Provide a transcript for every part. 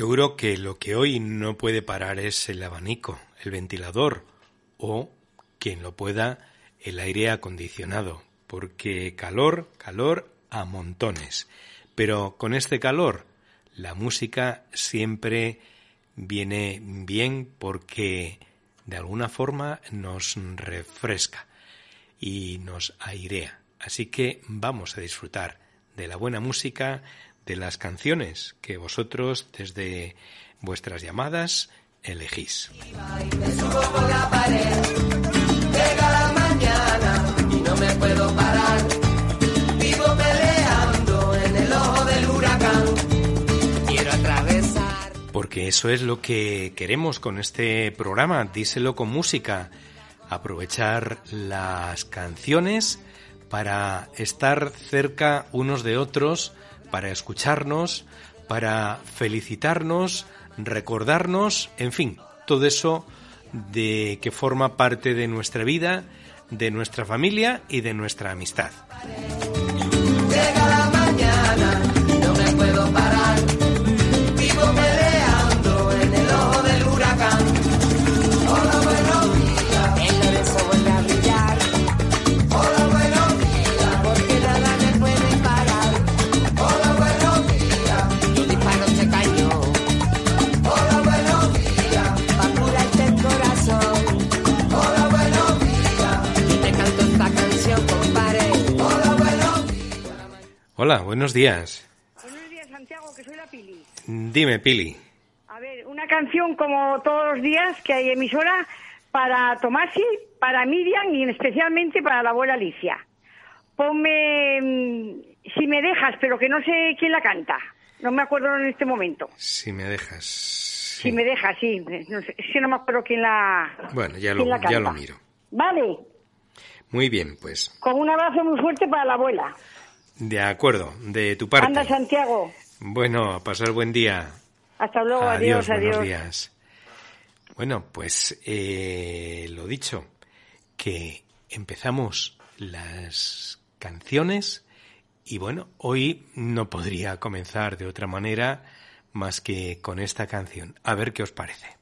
Seguro que lo que hoy no puede parar es el abanico, el ventilador o, quien lo pueda, el aire acondicionado, porque calor, calor a montones. Pero con este calor, la música siempre viene bien porque de alguna forma nos refresca y nos airea. Así que vamos a disfrutar de la buena música, de las canciones que vosotros desde vuestras llamadas elegís. Porque eso es lo que queremos con este programa, díselo con música, aprovechar las canciones para estar cerca unos de otros, para escucharnos, para felicitarnos, recordarnos, en fin, todo eso de que forma parte de nuestra vida, de nuestra familia y de nuestra amistad. Buenos días. Buenos días, Santiago, que soy la Pili. Dime, Pili. A ver, una canción como todos los días que hay emisora para Tomasi, para Miriam y especialmente para la abuela Alicia. Ponme mm, Si me dejas, pero que no sé quién la canta. No me acuerdo en este momento. Si me dejas. Si me dejas, sí. No sé, que no me acuerdo quién la, Bueno, ya lo, ya lo miro. Vale, Muy bien, pues. con un abrazo muy fuerte para la abuela. De acuerdo, de tu parte. Anda, Santiago. Bueno, a pasar buen día. Hasta luego, adiós, adiós. buenos días. Bueno, pues eh, lo dicho, que empezamos las canciones y bueno, hoy no podría comenzar de otra manera más que con esta canción. A ver qué os parece.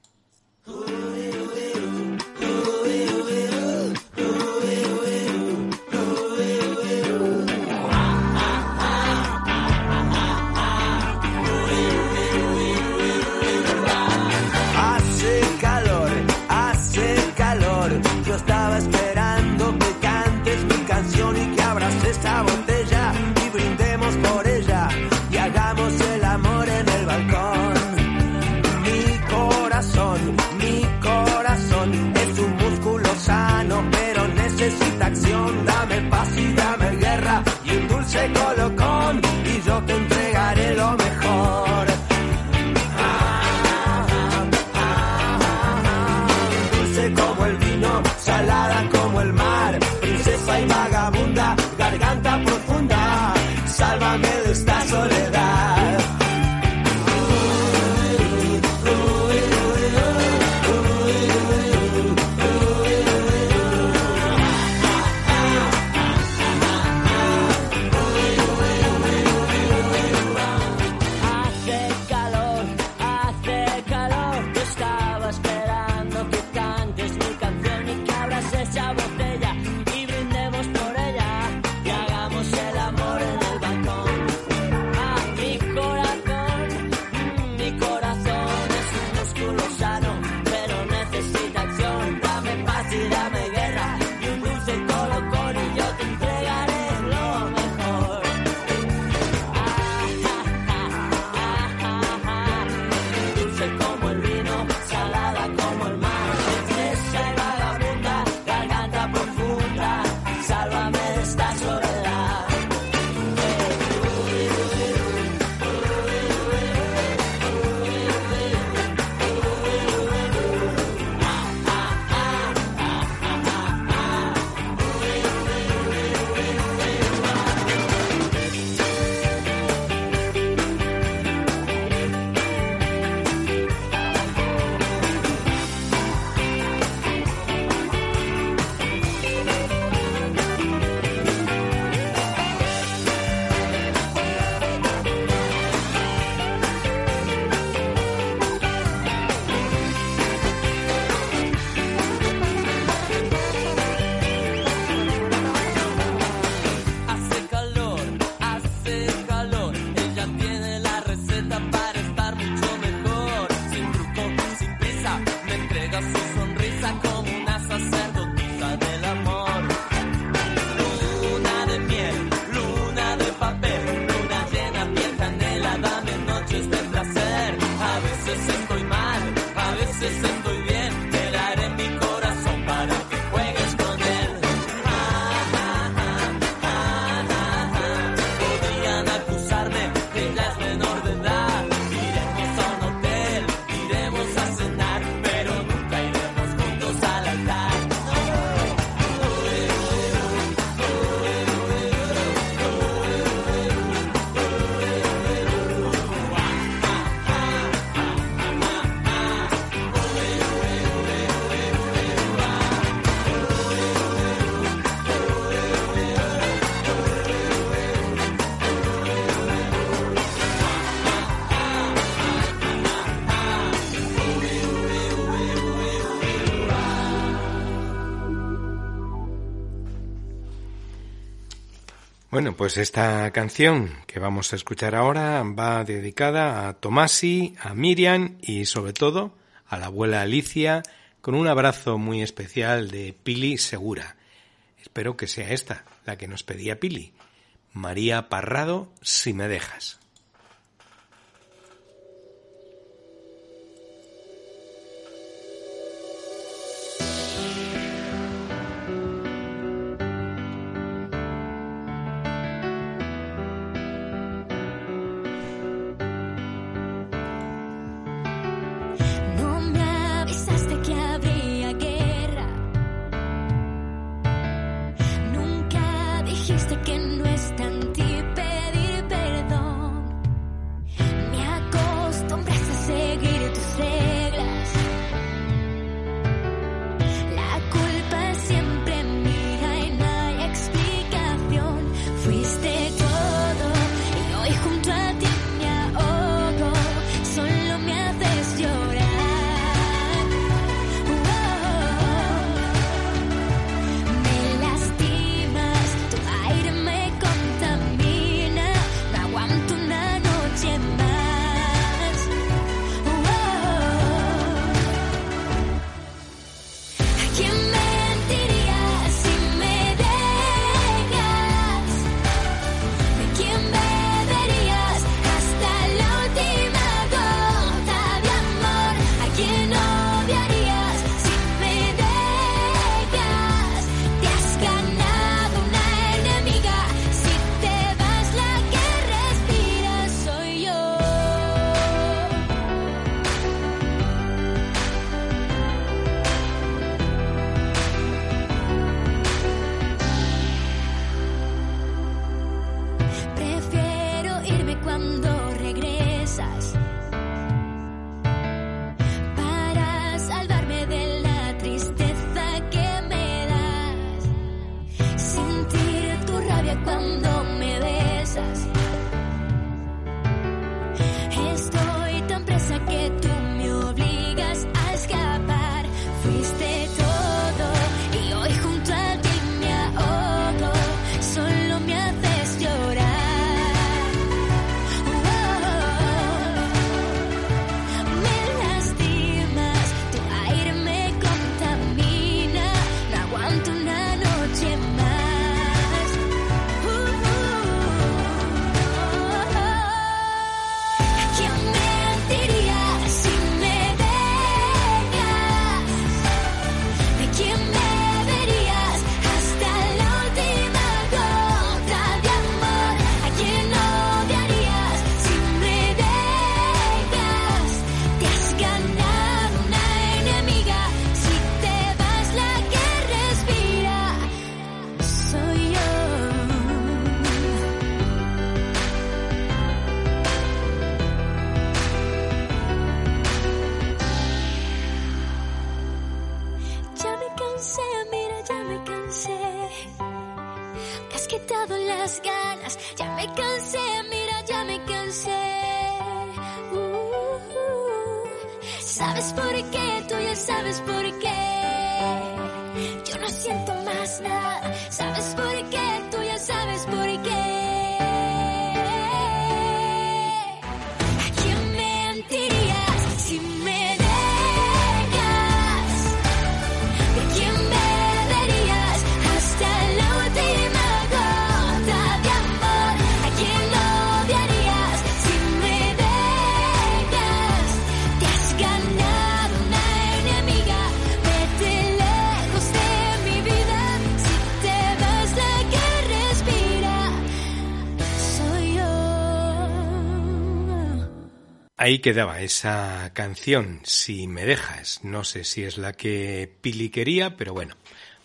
Come sonrisa como una sacerdote. pues esta canción que vamos a escuchar ahora va dedicada a Tomasi, a Miriam y sobre todo a la abuela Alicia con un abrazo muy especial de Pili Segura. Espero que sea esta la que nos pedía Pili. María Parrado, si me dejas. Ahí quedaba esa canción, Si me dejas. No sé si es la que Pili quería, pero bueno,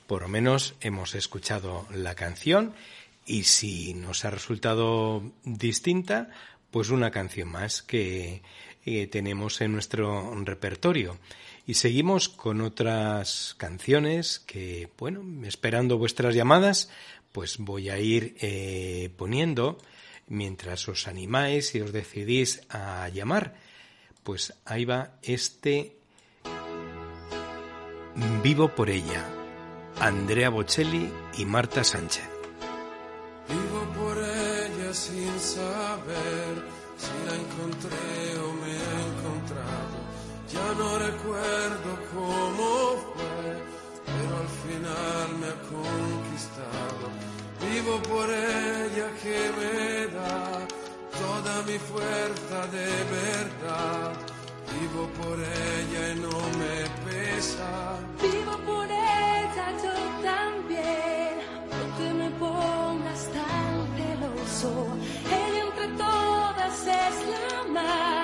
por lo menos hemos escuchado la canción y si nos ha resultado distinta, pues una canción más que eh, tenemos en nuestro repertorio. Y seguimos con otras canciones que, bueno, esperando vuestras llamadas, pues voy a ir eh, poniendo mientras os animáis y os decidís a llamar. Pues ahí va este Vivo por ella, Andrea Bocelli y Marta Sánchez. Vivo por ella sin saber si la encontré o me he encontrado. Ya no recuerdo cómo fue, pero al final me ha conquistado. Vivo por ella que me da toda mi fuerza de verdad. Vivo por ella y no me pesa. Vivo por ella yo también, no me pongas tan celoso. Ella entre todas es la más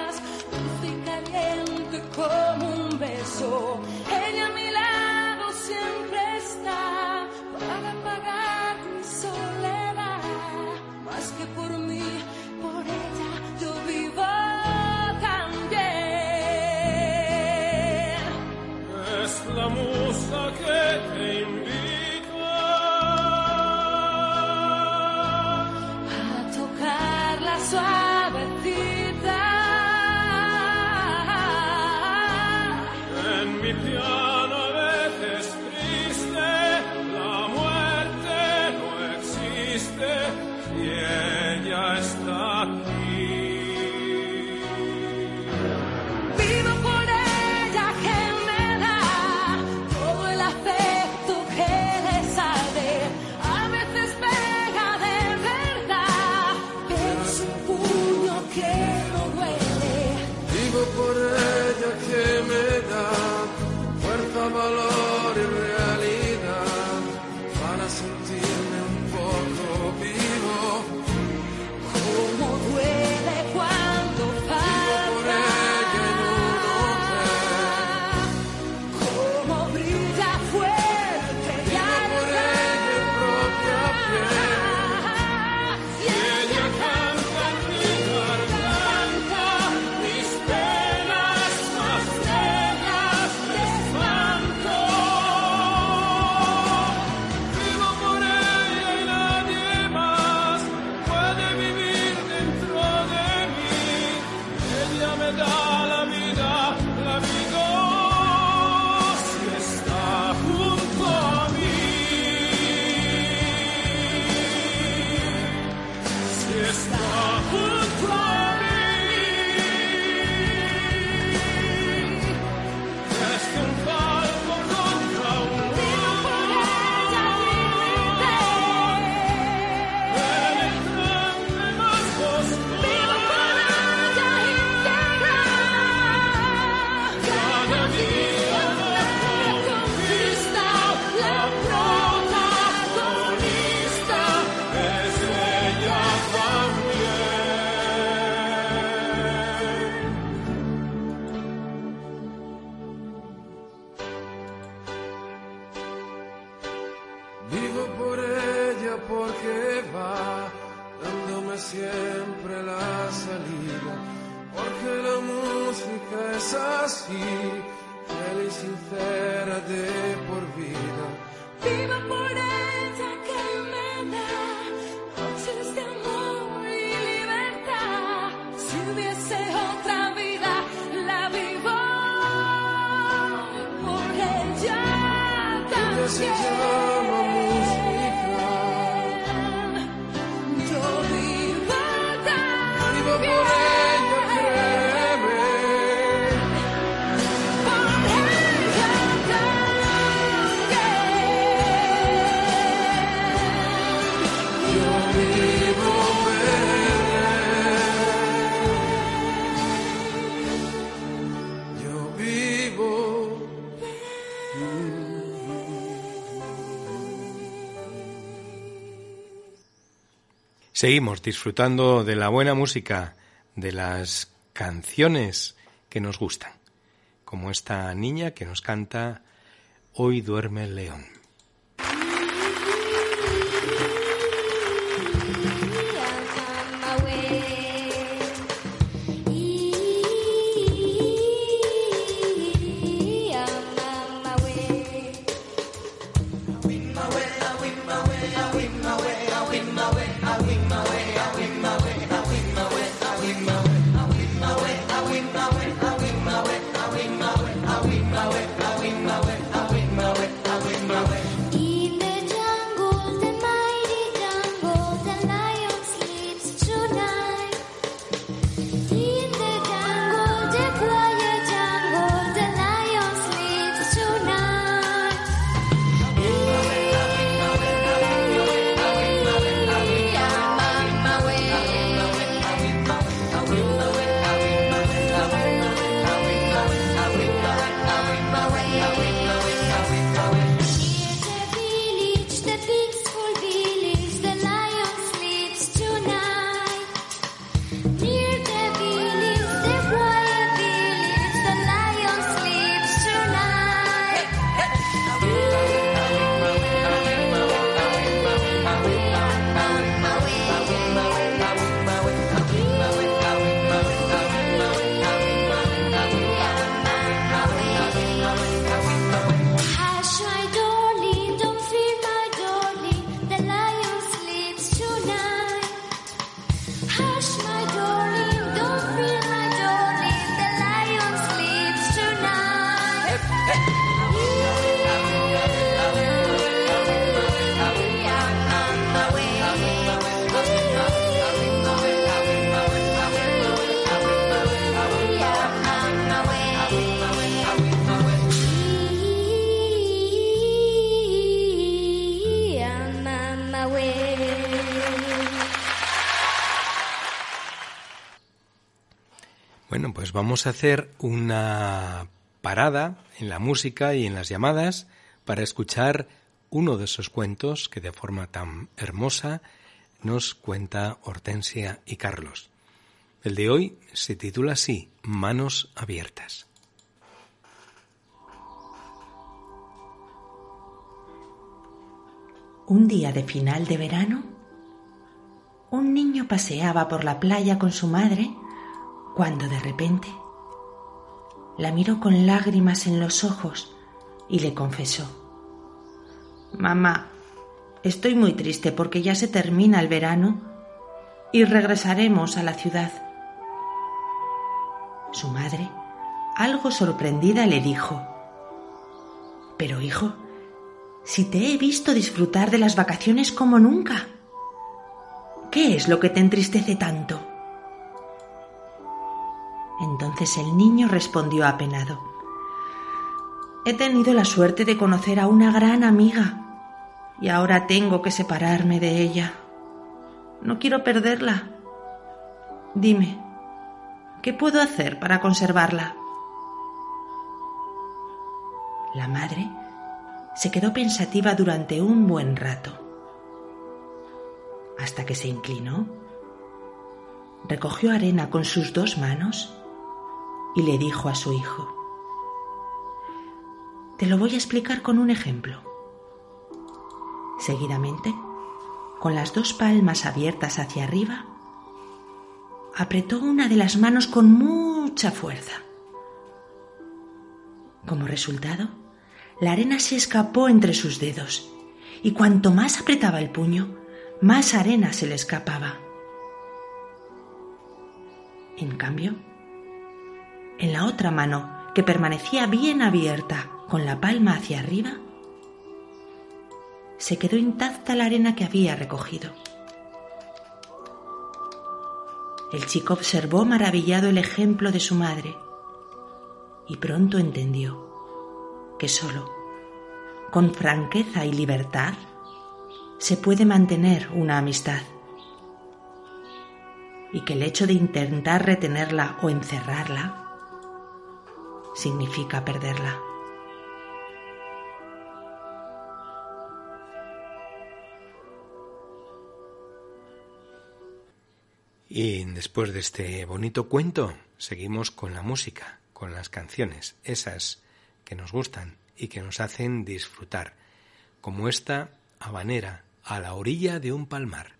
La Seguimos disfrutando de la buena música, de las canciones que nos gustan, como esta niña que nos canta Hoy duerme el león. Pues vamos a hacer una parada en la música y en las llamadas para escuchar uno de esos cuentos que de forma tan hermosa nos cuenta Hortensia y Carlos. El de hoy se titula así, Manos abiertas. Un día de final de verano, un niño paseaba por la playa con su madre cuando de repente la miró con lágrimas en los ojos y le confesó, Mamá, estoy muy triste porque ya se termina el verano y regresaremos a la ciudad. Su madre, algo sorprendida, le dijo, Pero hijo, si te he visto disfrutar de las vacaciones como nunca. ¿Qué es lo que te entristece tanto? Entonces el niño respondió apenado. He tenido la suerte de conocer a una gran amiga y ahora tengo que separarme de ella. No quiero perderla. Dime, ¿qué puedo hacer para conservarla? La madre se quedó pensativa durante un buen rato, hasta que se inclinó, recogió arena con sus dos manos y le dijo a su hijo, Te lo voy a explicar con un ejemplo. Seguidamente, con las dos palmas abiertas hacia arriba, apretó una de las manos con mucha fuerza. Como resultado, la arena se escapó entre sus dedos, y cuanto más apretaba el puño, más arena se le escapaba. En cambio, en la otra mano, que permanecía bien abierta, con la palma hacia arriba, se quedó intacta la arena que había recogido. El chico observó maravillado el ejemplo de su madre y pronto entendió que solo con franqueza y libertad se puede mantener una amistad y que el hecho de intentar retenerla o encerrarla significa perderla. Y después de este bonito cuento, seguimos con la música, con las canciones, esas que nos gustan y que nos hacen disfrutar, como esta habanera a la orilla de un palmar.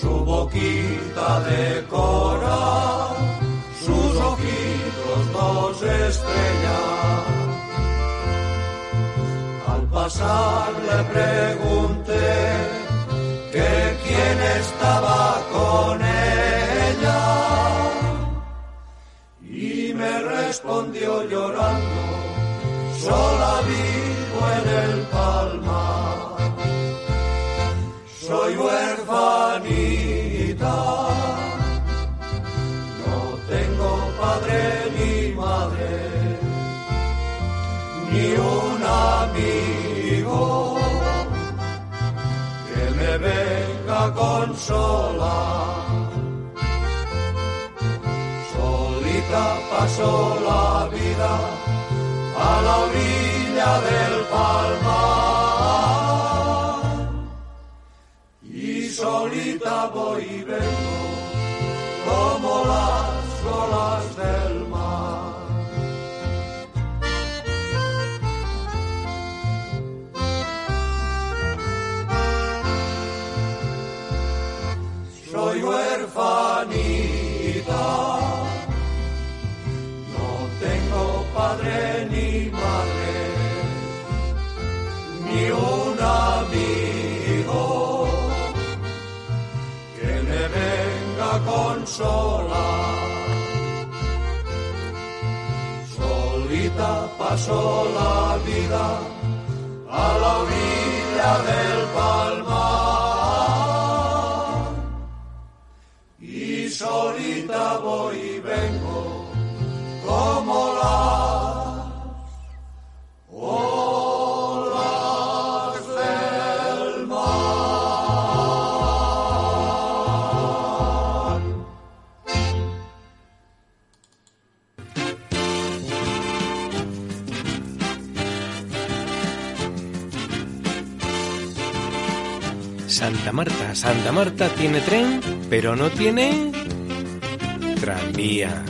Su boquita de coral, sus ojitos dos estrellas. Al pasar le pregunté que quién estaba con ella y me respondió llorando, sola vivo en el palmar, soy huerfanita, no tengo padre ni madre, ni un amigo que me venga a consolar. Solita pasó la vida a la orilla del palmar solita voy y vengo como las olas del a consolar. Solita pasó la vida a la orilla del palmar y solita voy y vengo como Santa Marta, Santa Marta tiene tren, pero no tiene tranvía.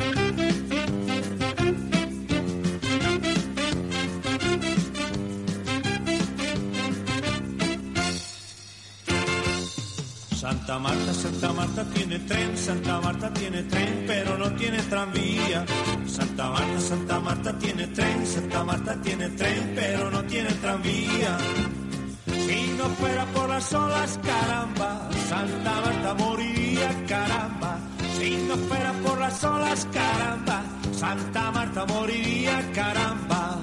Santa Marta, Santa Marta tiene tren, Santa Marta tiene tren, pero no tiene tranvía. Santa Marta, Santa Marta tiene tren, Santa Marta tiene tren, pero no tiene tranvía. Si no fuera por las olas, caramba, Santa Marta moriría, caramba. Si no fuera por las olas, caramba, Santa Marta moriría, caramba.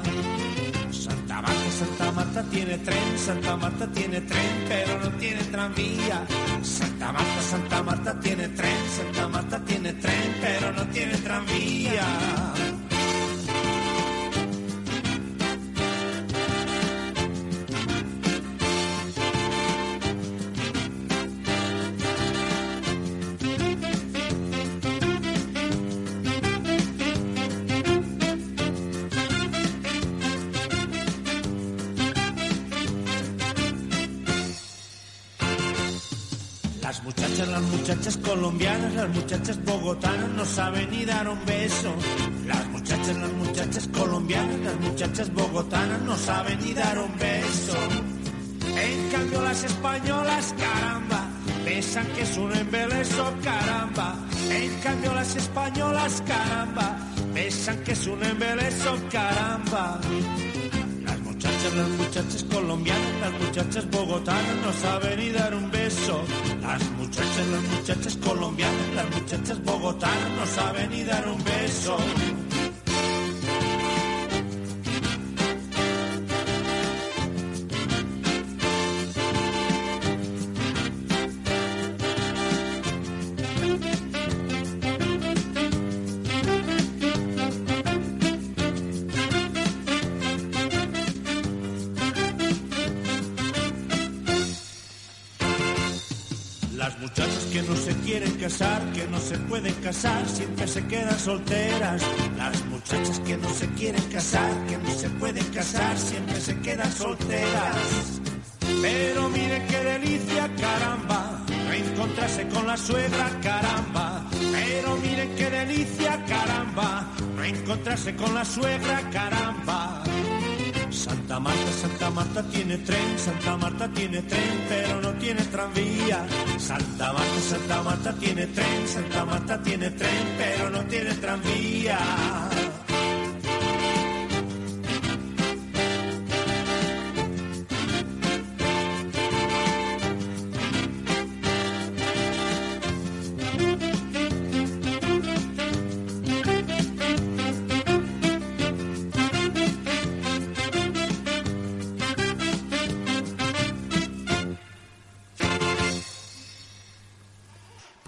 Santa Marta, Santa Marta tiene tren, Santa Marta tiene tren, pero no tiene tranvía. Santa Marta, Santa Marta tiene tren, Santa Marta tiene tren, pero no tiene tranvía. Las muchachas bogotanas no saben ni dar un beso. Las muchachas, las muchachas colombianas, las muchachas bogotanas no saben ni dar un beso. En cambio las españolas, caramba, besan que es un embeleso, caramba. En cambio las españolas, caramba, besan que es un embeleso, caramba. Las muchachas, las muchachas colombianas, las muchachas bogotanas no saben ni dar un beso. Las muchachas, las muchachas colombianas, las muchachas bogotanas no saben ni dar un beso. Casar, siempre se quedan solteras. Las muchachas que no se quieren casar, que no se pueden casar, siempre se quedan solteras. Pero miren qué delicia, caramba, reencontrarse con la suegra, caramba. Pero miren qué delicia, caramba, reencontrarse con la suegra, caramba. Santa Marta, Santa Marta tiene tren, Santa Marta tiene tren, pero no tiene tranvía. Santa Marta, Santa Marta tiene tren, Santa Marta tiene tren, pero no tiene tranvía.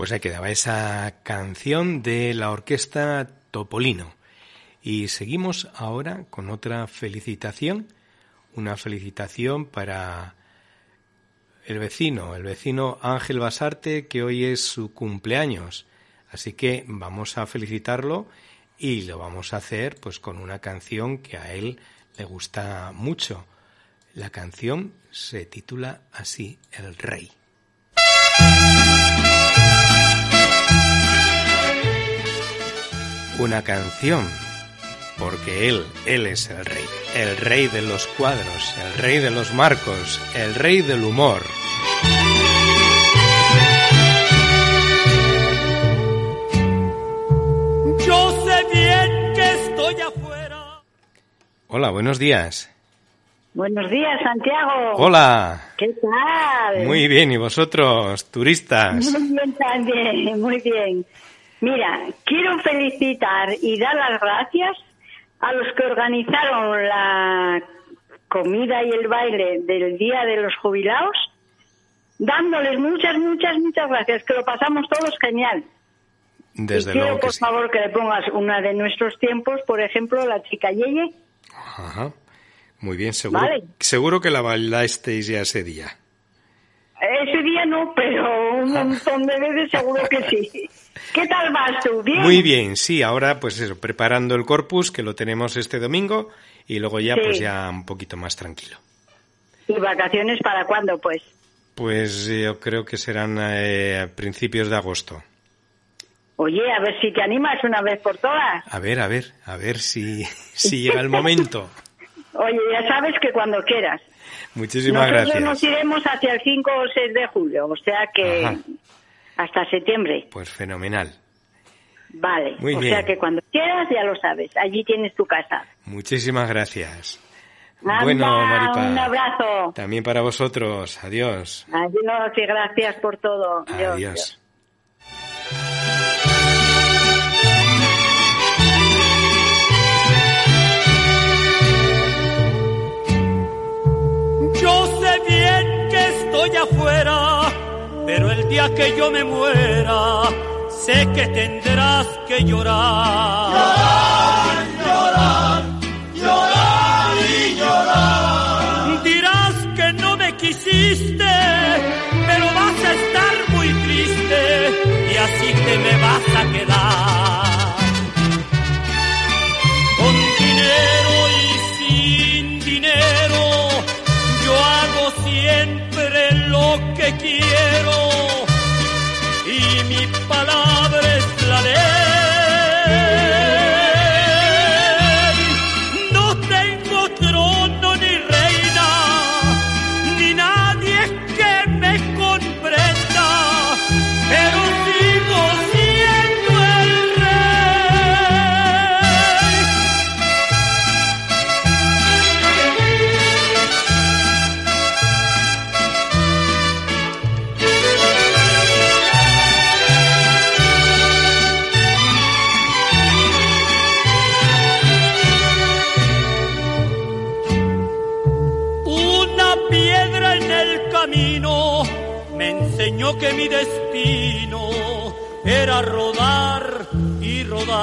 Pues quedaba esa canción de la orquesta Topolino. Y seguimos ahora con otra felicitación, una felicitación para el vecino, el vecino Ángel Basarte, que hoy es su cumpleaños. Así que vamos a felicitarlo y lo vamos a hacer pues con una canción que a él le gusta mucho. La canción se titula así, El Rey. Una canción, porque él, él es el rey, el rey de los cuadros, el rey de los marcos, el rey del humor. Yo sé bien que estoy afuera. Hola, buenos días. Buenos días, Santiago. Hola. ¿Qué tal? Muy bien, ¿y vosotros, turistas? Muy bien también, muy bien. Mira, quiero felicitar y dar las gracias a los que organizaron la comida y el baile del Día de los Jubilados, dándoles muchas, muchas, muchas gracias, que lo pasamos todos genial. Desde y quiero, luego que por sí. favor, que le pongas una de nuestros tiempos, por ejemplo, la chica Yeye. Ajá. Muy bien, seguro, Vale. seguro que la bailasteis ya ese día. Ese día no, pero un montón de veces seguro que sí. ¿Qué tal vas tú? ¿Bien? Muy bien, sí, ahora pues eso, preparando el corpus, que lo tenemos este domingo, y luego ya Sí. pues ya un poquito más tranquilo. ¿Y vacaciones para cuándo, pues? Pues yo creo que serán eh, a principios de agosto. Oye, a ver si te animas una vez por todas. A ver, a ver, a ver si, si llega el momento. Oye, ya sabes que cuando quieras. Muchísimas Nosotros gracias. nos iremos hacia el 5 o 6 de julio, o sea que Ajá. hasta septiembre. Pues fenomenal. Vale. Muy o bien. sea que cuando quieras ya lo sabes. Allí tienes tu casa. Muchísimas gracias. Anda, bueno, Maripa. Un abrazo. También para vosotros. Adiós. Adiós y gracias por todo. Dios, Adiós. Yo sé bien que estoy afuera, pero el día que yo me muera, sé que tendrás que llorar. Llorar, llorar y llorar. Dirás que no me quisiste, pero vas a estar muy triste y así te me vas a quedar. Que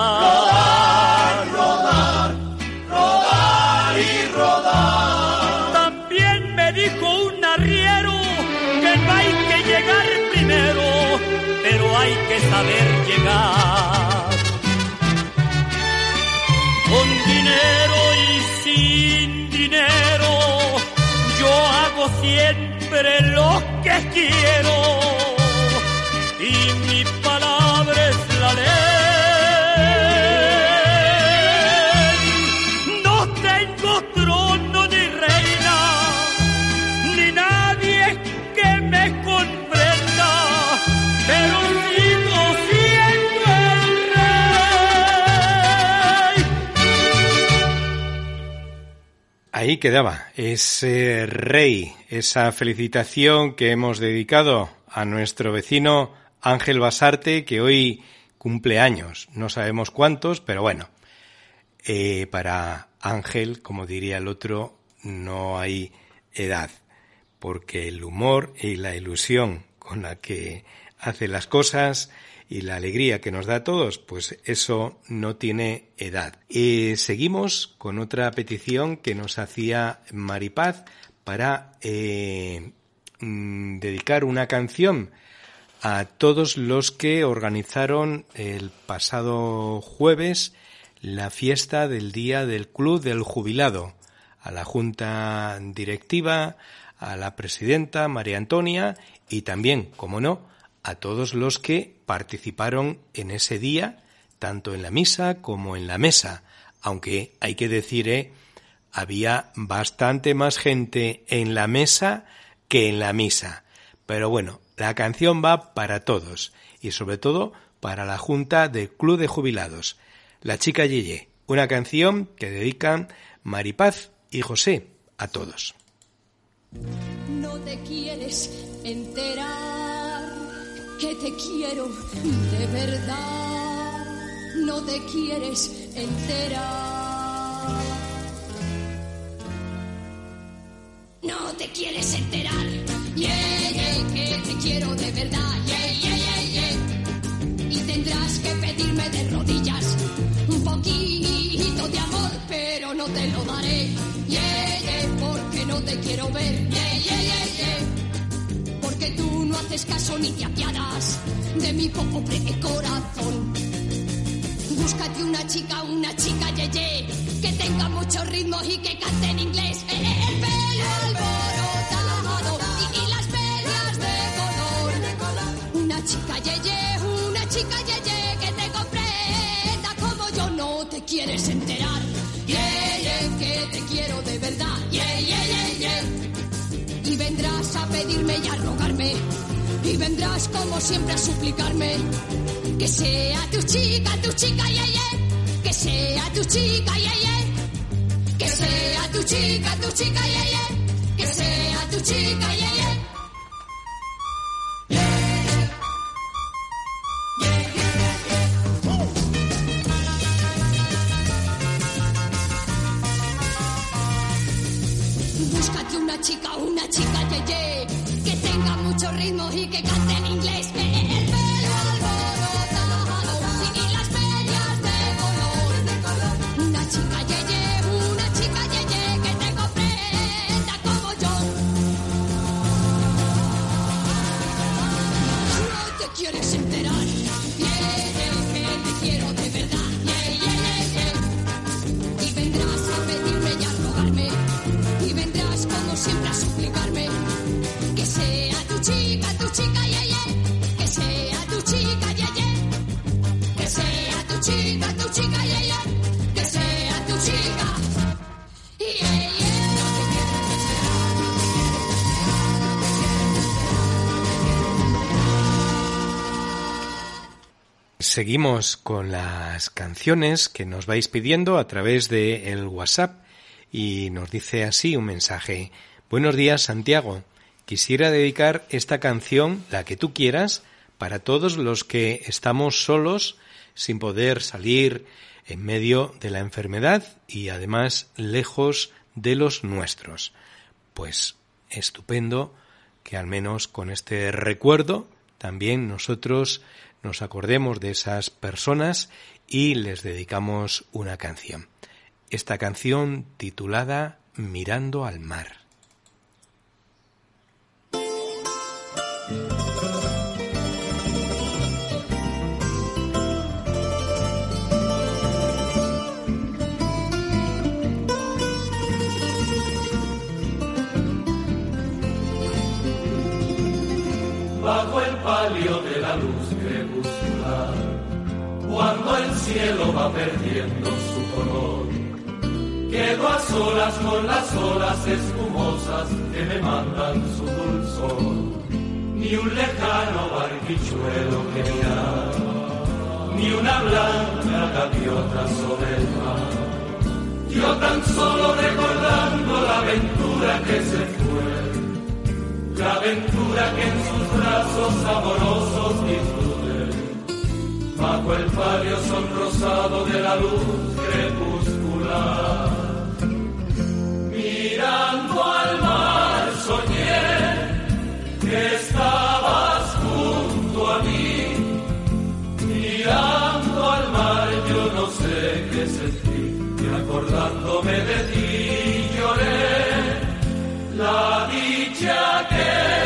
rodar. Rodar, rodar y rodar. También me dijo un arriero que no hay que llegar primero, pero hay que saber llegar. Con dinero y sin dinero, yo hago siempre lo que quiero. Ahí quedaba ese rey, esa felicitación que hemos dedicado a nuestro vecino Ángel Basarte, que hoy cumple años. No sabemos cuántos, pero bueno, eh, para Ángel, como diría el otro, no hay edad, porque el humor y la ilusión con la que hace las cosas y la alegría que nos da a todos, pues eso no tiene edad. Y seguimos con otra petición que nos hacía Maripaz para eh, mm, dedicar una canción a todos los que organizaron el pasado jueves la fiesta del Día del Club del Jubilado, a la Junta Directiva, a la Presidenta María Antonia y también, como no, a todos los que participaron en ese día, tanto en la misa como en la mesa, aunque hay que decir, eh, había bastante más gente en la mesa que en la misa. Pero bueno, la canción va para todos y sobre todo para la Junta del Club de Jubilados. La chica Yeye, una canción que dedican Maripaz y José a todos. No te quieres enterar que te quiero de verdad. No te quieres enterar. No te quieres enterar. Yeah, yeah, que te quiero de verdad. Yeah, yeah, yeah, yeah. Y tendrás que pedirme de rodillas un poquito de amor, pero no te lo daré. Yeah, yeah, porque no te quiero ver. Yeah, yeah, yeah, yeah. Porque tú no haces caso ni te apiadas de mi pobre corazón. Búscate una chica, una chica yeye, que tenga mucho ritmo y que cante en inglés. Eh, eh, el pelo alborotado y, y las medias de color. Una chica yeye, una chica yeye, que te comprenda como yo no te quieres enterar. Yeah, que te quiero de verdad. Yeah, yeah, yeah, yeah. Y vendrás a pedirme y a rogarme. Y vendrás como siempre a suplicarme. Que sea tu chica, tu chica, yeah, yeah. Que sea tu chica, yeah, yeah. Que sea tu chica, tu chica, yeah, yeah. Que sea tu chica, yeah, yeah. Tenga mucho ritmo y que cante en inglés. Seguimos con las canciones que nos vais pidiendo a través de el WhatsApp y nos dice así un mensaje. Buenos días, Santiago. Quisiera dedicar esta canción, la que tú quieras, para todos los que estamos solos, sin poder salir en medio de la enfermedad y además lejos de los nuestros. Pues estupendo que al menos con este recuerdo también nosotros nos acordemos de esas personas y les dedicamos una canción. Esta canción titulada Mirando al mar. Perdiendo su color, quedo a solas con las olas espumosas que me mandan su dulzor, ni un lejano barquichuelo que mirar, ni una blanca gaviota sobre el mar. Yo tan solo recordando la aventura que se fue, la aventura que en sus brazos amorosos disfruté, bajo el palio sonrosado de la luz crepuscular. Mirando al mar soñé que estabas junto a mí, mirando al mar yo no sé qué sentí. Y acordándome de ti lloré. La dicha que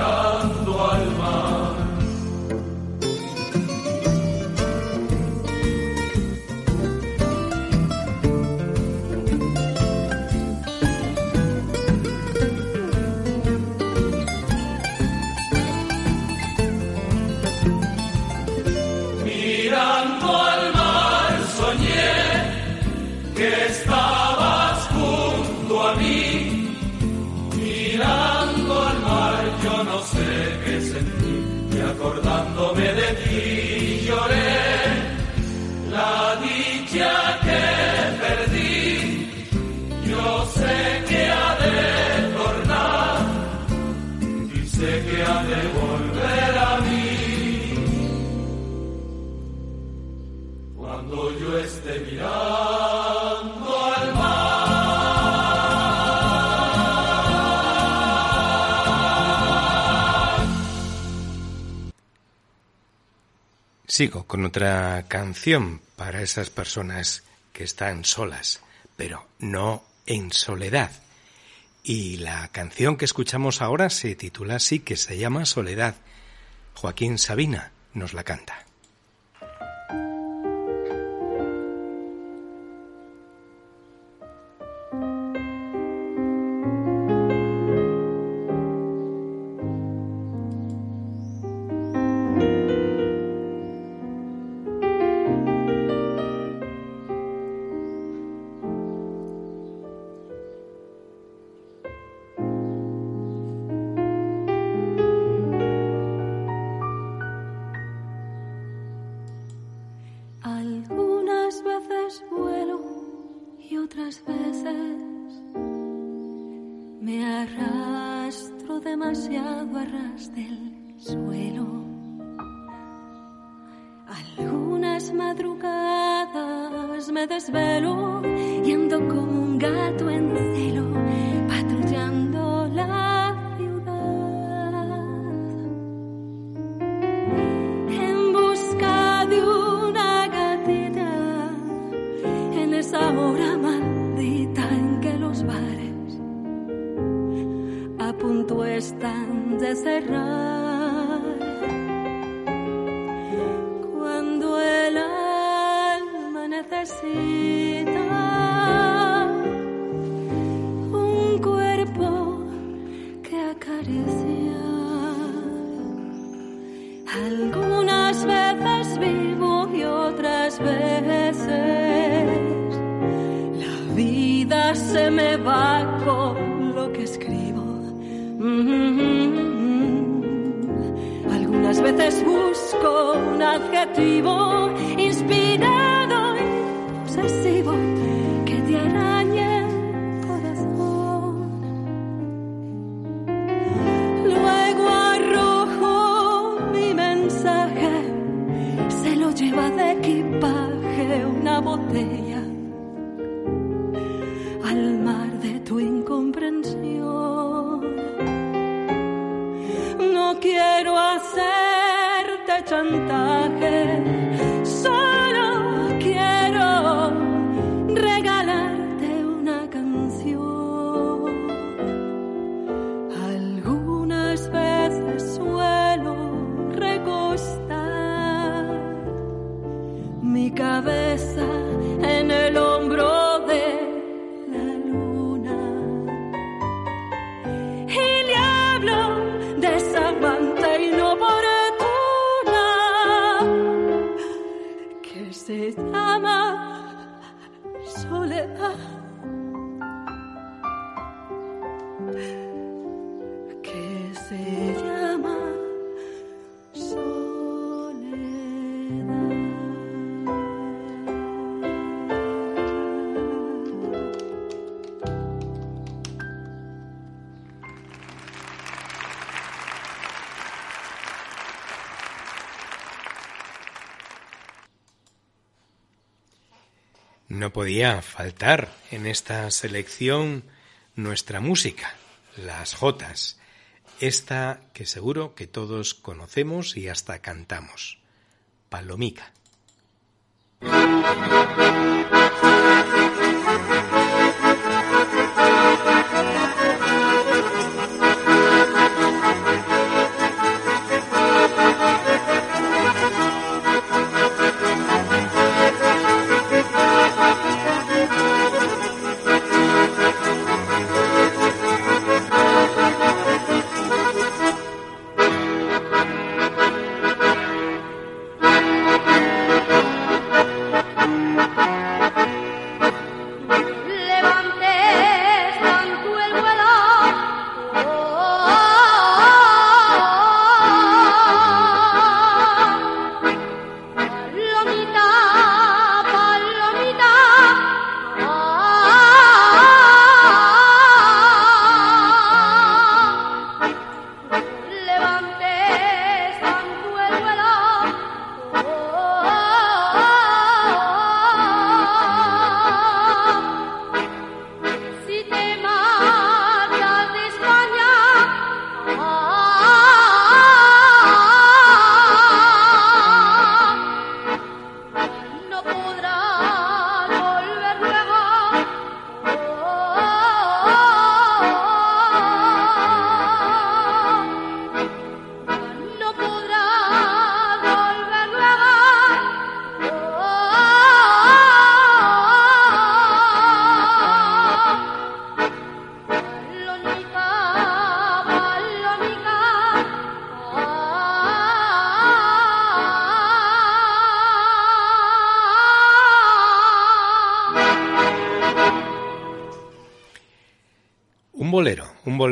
Hallelujah. Con otra canción para esas personas que están solas, pero no en soledad. Y la canción que escuchamos ahora se titula así, que se llama Soledad. Joaquín Sabina nos la canta. Algunas madrugadas me desvelo y ando como un gato en celo, patrullando la ciudad. En busca de una gatita en esa hora maldita en que los bares a punto están de cerrar. Veces busco un adjetivo se llama soledad. podía faltar en esta selección nuestra música, las Jotas, esta que seguro que todos conocemos y hasta cantamos, Palomica.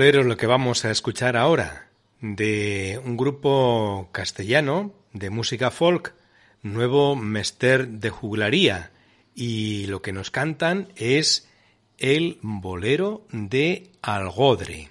leeros lo que vamos a escuchar ahora de un grupo castellano de música folk, Nuevo Mester de Juglaría, y lo que nos cantan es el bolero de Algodre.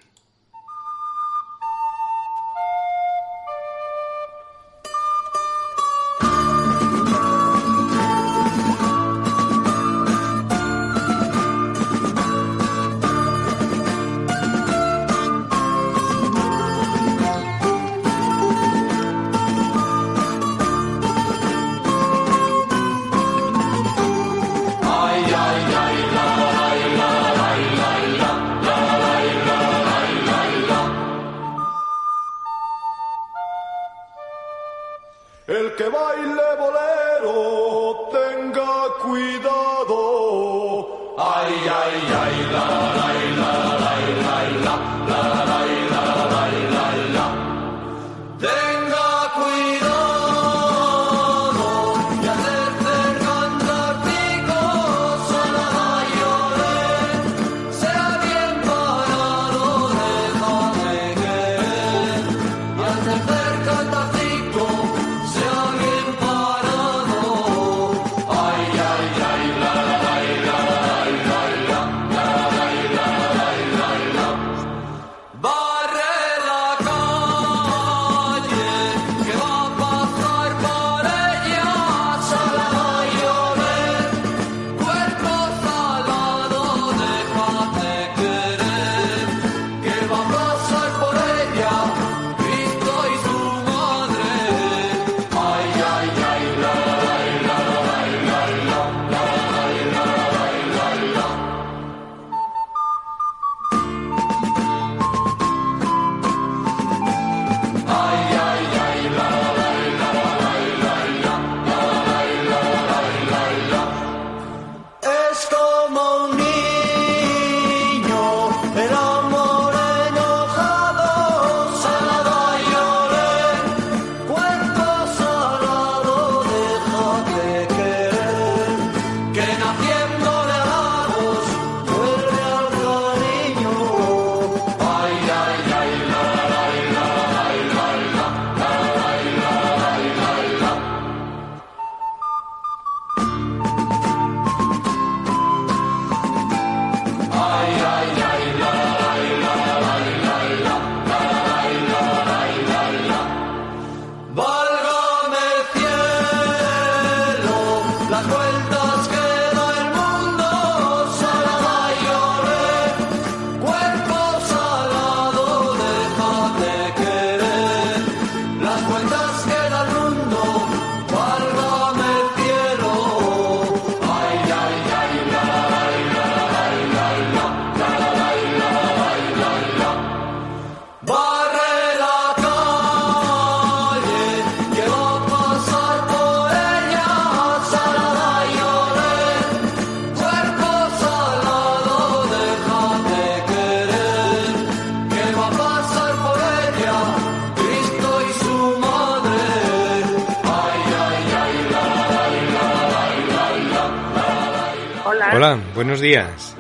Hola. Buenos días.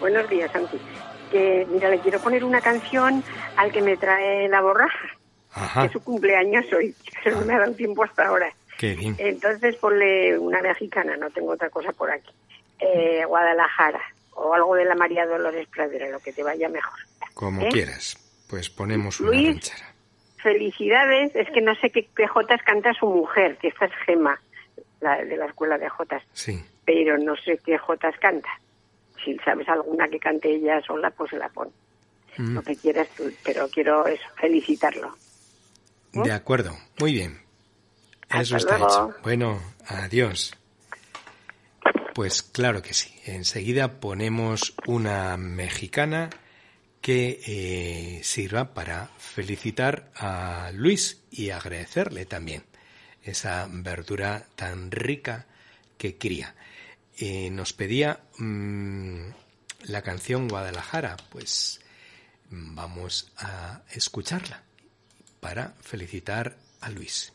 Buenos días, Santi. Que, mira, le quiero poner una canción al que me trae la borraja, Ajá, que es su cumpleaños hoy, pero no me ha dado tiempo hasta ahora. qué bien. Entonces ponle una mexicana, no tengo otra cosa por aquí. Eh, Guadalajara, o algo de la María Dolores Pradera, lo que te vaya mejor. Como ¿eh? quieras. Pues ponemos una Luis. ranchera. Felicidades, es que no sé qué, qué jotas canta su mujer, que esta es Gema, la de la escuela de jotas, Sí. Pero no sé qué jotas canta. Si sabes alguna que cante ella sola, pues se la pon. Mm, Lo que quieras tú, pero quiero eso, felicitarlo. De acuerdo, muy bien. Eso está luego. hecho. Bueno, adiós. Pues claro que sí. Enseguida ponemos una mexicana que eh, sirva para felicitar a Luis y agradecerle también esa verdura tan rica que cría. Nos pedía mm, la canción Guadalajara, pues mm, vamos a escucharla para felicitar a Luis.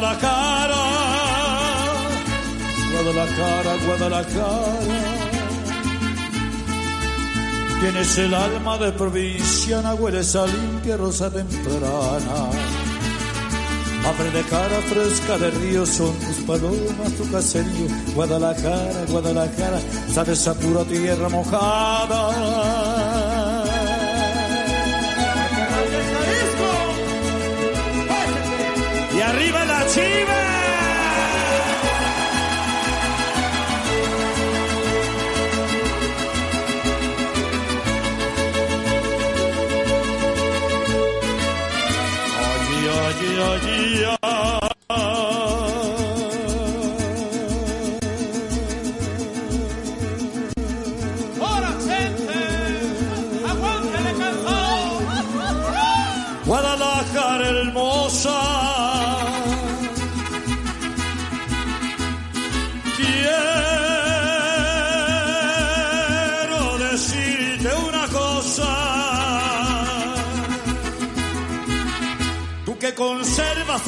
Guadalajara, Guadalajara, Guadalajara. Tienes el alma de provinciana, hueles a limpia rosa temprana. Abre de cara fresca de río, son tus palomas, tu caserío. Guadalajara, Guadalajara, sabes a pura tierra mojada. 起吧！阿吉阿吉阿吉阿。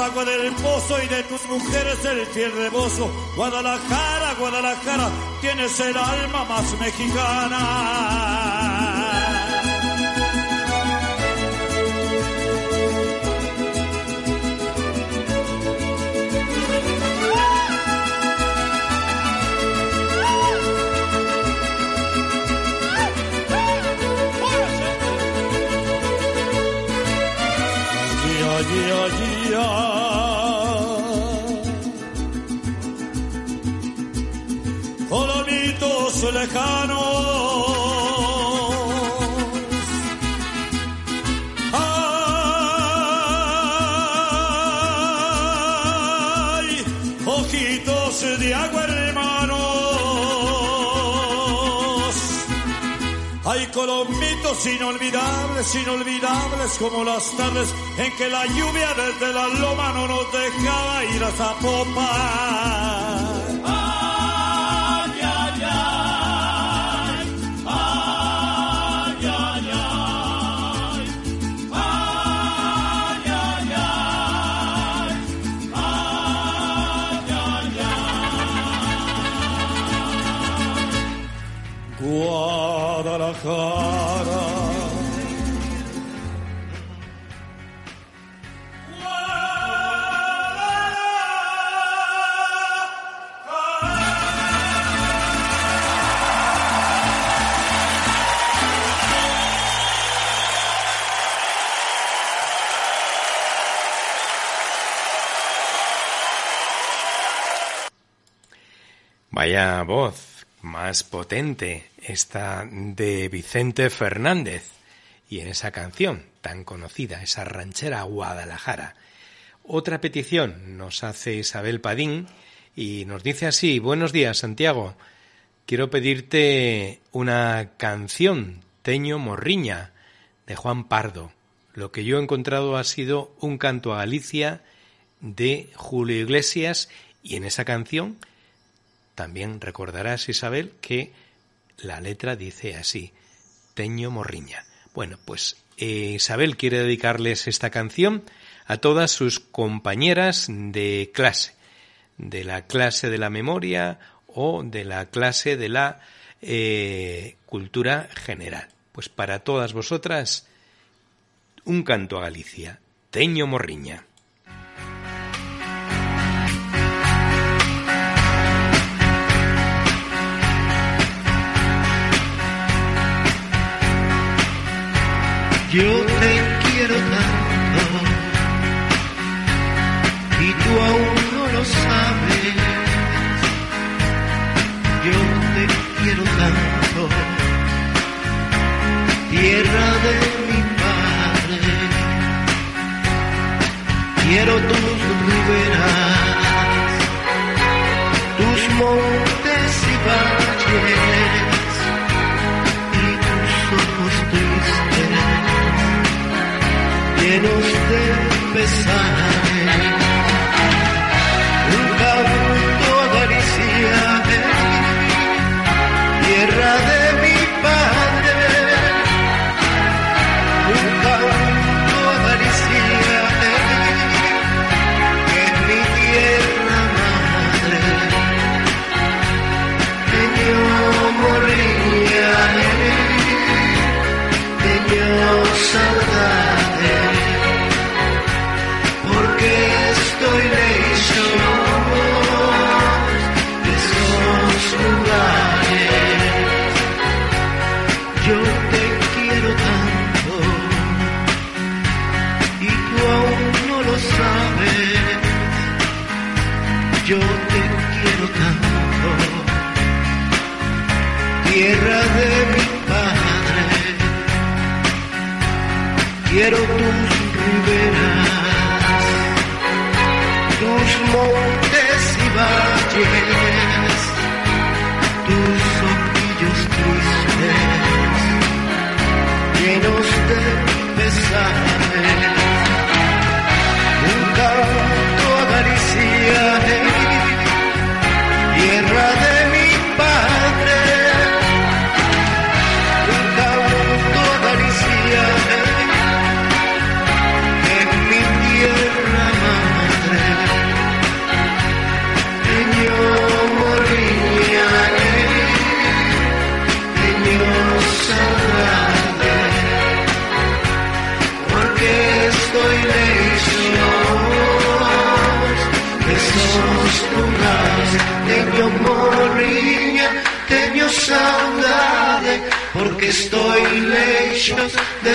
Agua del pozo y de tus mujeres el fiel rebozo. Guadalajara, Guadalajara, tienes el alma más mexicana. Allí, Hay colomitos inolvidables, inolvidables como las tardes en que la lluvia desde la loma no nos dejaba ir a Zapopan. Vaya voz más potente esta de Vicente Fernández. Y en esa canción tan conocida, esa ranchera Guadalajara. Otra petición nos hace Isabel Padín y nos dice así, buenos días Santiago, quiero pedirte una canción, Teño Morriña, de Juan Pardo. Lo que yo he encontrado ha sido un canto a Galicia de Julio Iglesias y en esa canción también recordarás, Isabel, que la letra dice así, Teño Morriña. Bueno, pues eh, Isabel quiere dedicarles esta canción a todas sus compañeras de clase, de la clase de la memoria o de la clase de la eh, cultura general. Pues para todas vosotras, un canto a Galicia, Teño Morriña. Yo te quiero tanto y tú aún no lo sabes. Yo te quiero tanto, tierra de mi padre. Quiero tus riberas, tus montes y valles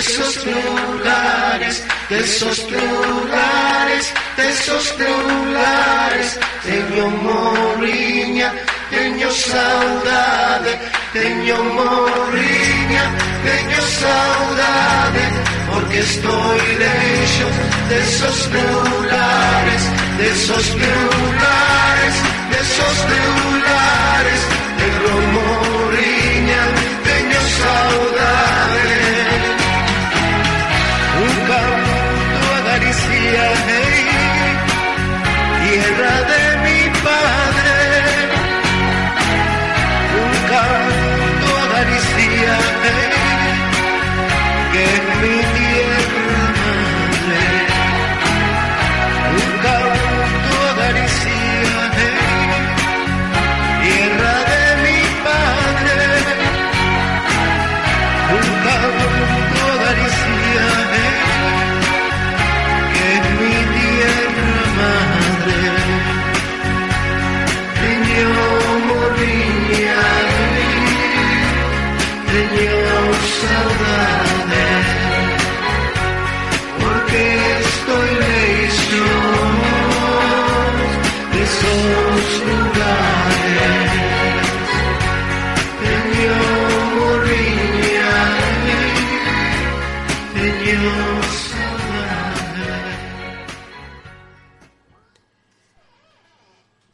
esos lugares, de esos lugares, de esos lugares, teño morriña, teño saudade, teño morriña, teño saudade, porque estoy lejos de esos lugares, de esos lugares, de esos lugares, teño morriña, teño saudade. Que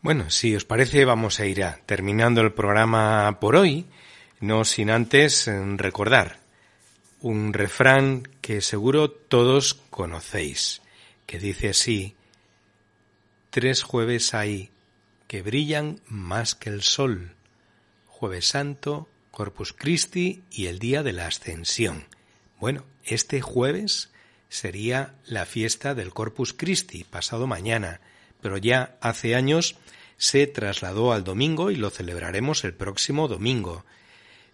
Bueno, si os parece, vamos a ir a, terminando el programa por hoy, no sin antes eh, recordar un refrán que seguro todos conocéis, que dice así, tres jueves hay que brillan más que el sol, jueves santo, Corpus Christi y el día de la ascensión. Bueno, este jueves sería la fiesta del Corpus Christi, pasado mañana, pero ya hace años se trasladó al domingo y lo celebraremos el próximo domingo.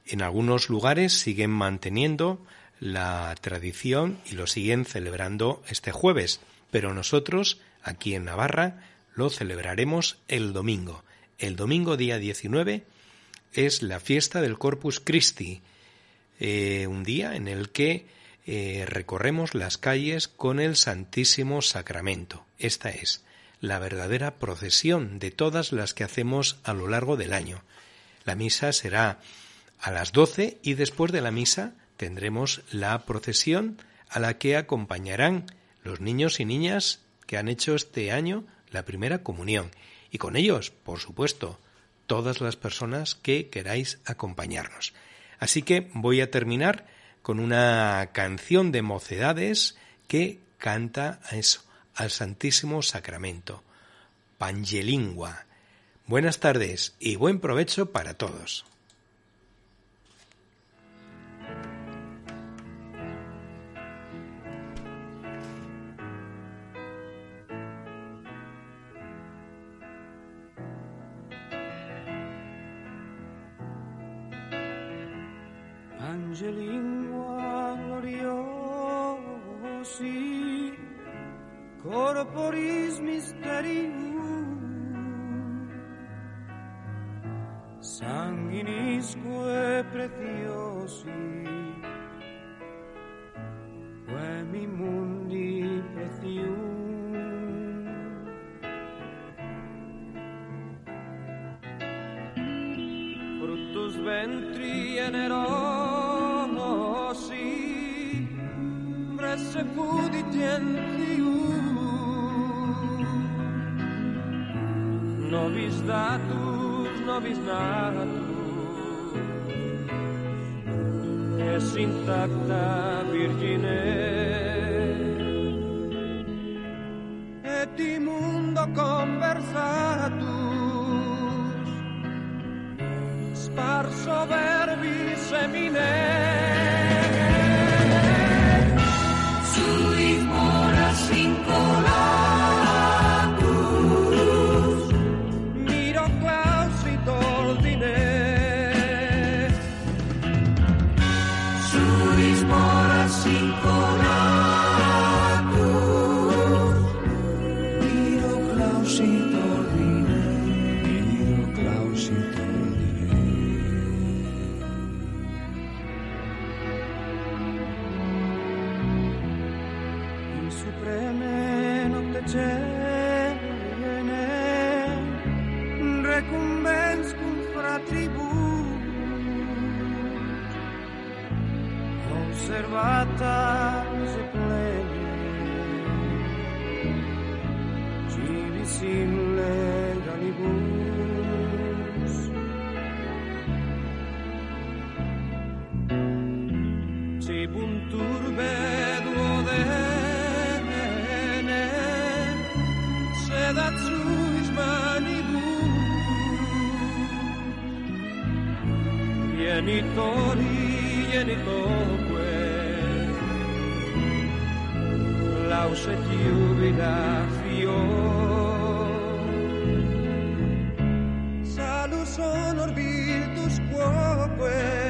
En algunos lugares siguen manteniendo la tradición y lo siguen celebrando este jueves, pero nosotros, aquí en Navarra, lo celebraremos el domingo. El domingo día 19 es la fiesta del Corpus Christi, eh, un día en el que eh, recorremos las calles con el Santísimo Sacramento. Esta es la verdadera procesión de todas las que hacemos a lo largo del año. La misa será a las doce y después de la misa tendremos la procesión a la que acompañarán los niños y niñas que han hecho este año la primera comunión y con ellos, por supuesto, todas las personas que queráis acompañarnos. Así que voy a terminar con una canción de mocedades que canta a eso, al Santísimo Sacramento. Pangelingua. Buenas tardes y buen provecho para todos. Angelingua gloriosi, corporis mysterium, sanguinisque preciosi, quemi mundi precium. fructus ventri generosi, presse puditientium, nobis datus, nobis natus, es intacta virgine, et immundo conversatus, sparso verbi semine. Txibunturbe duodenen Zedatzu izman igun Genitori, genitokue Lausetik ubida fior honor orbitus quoque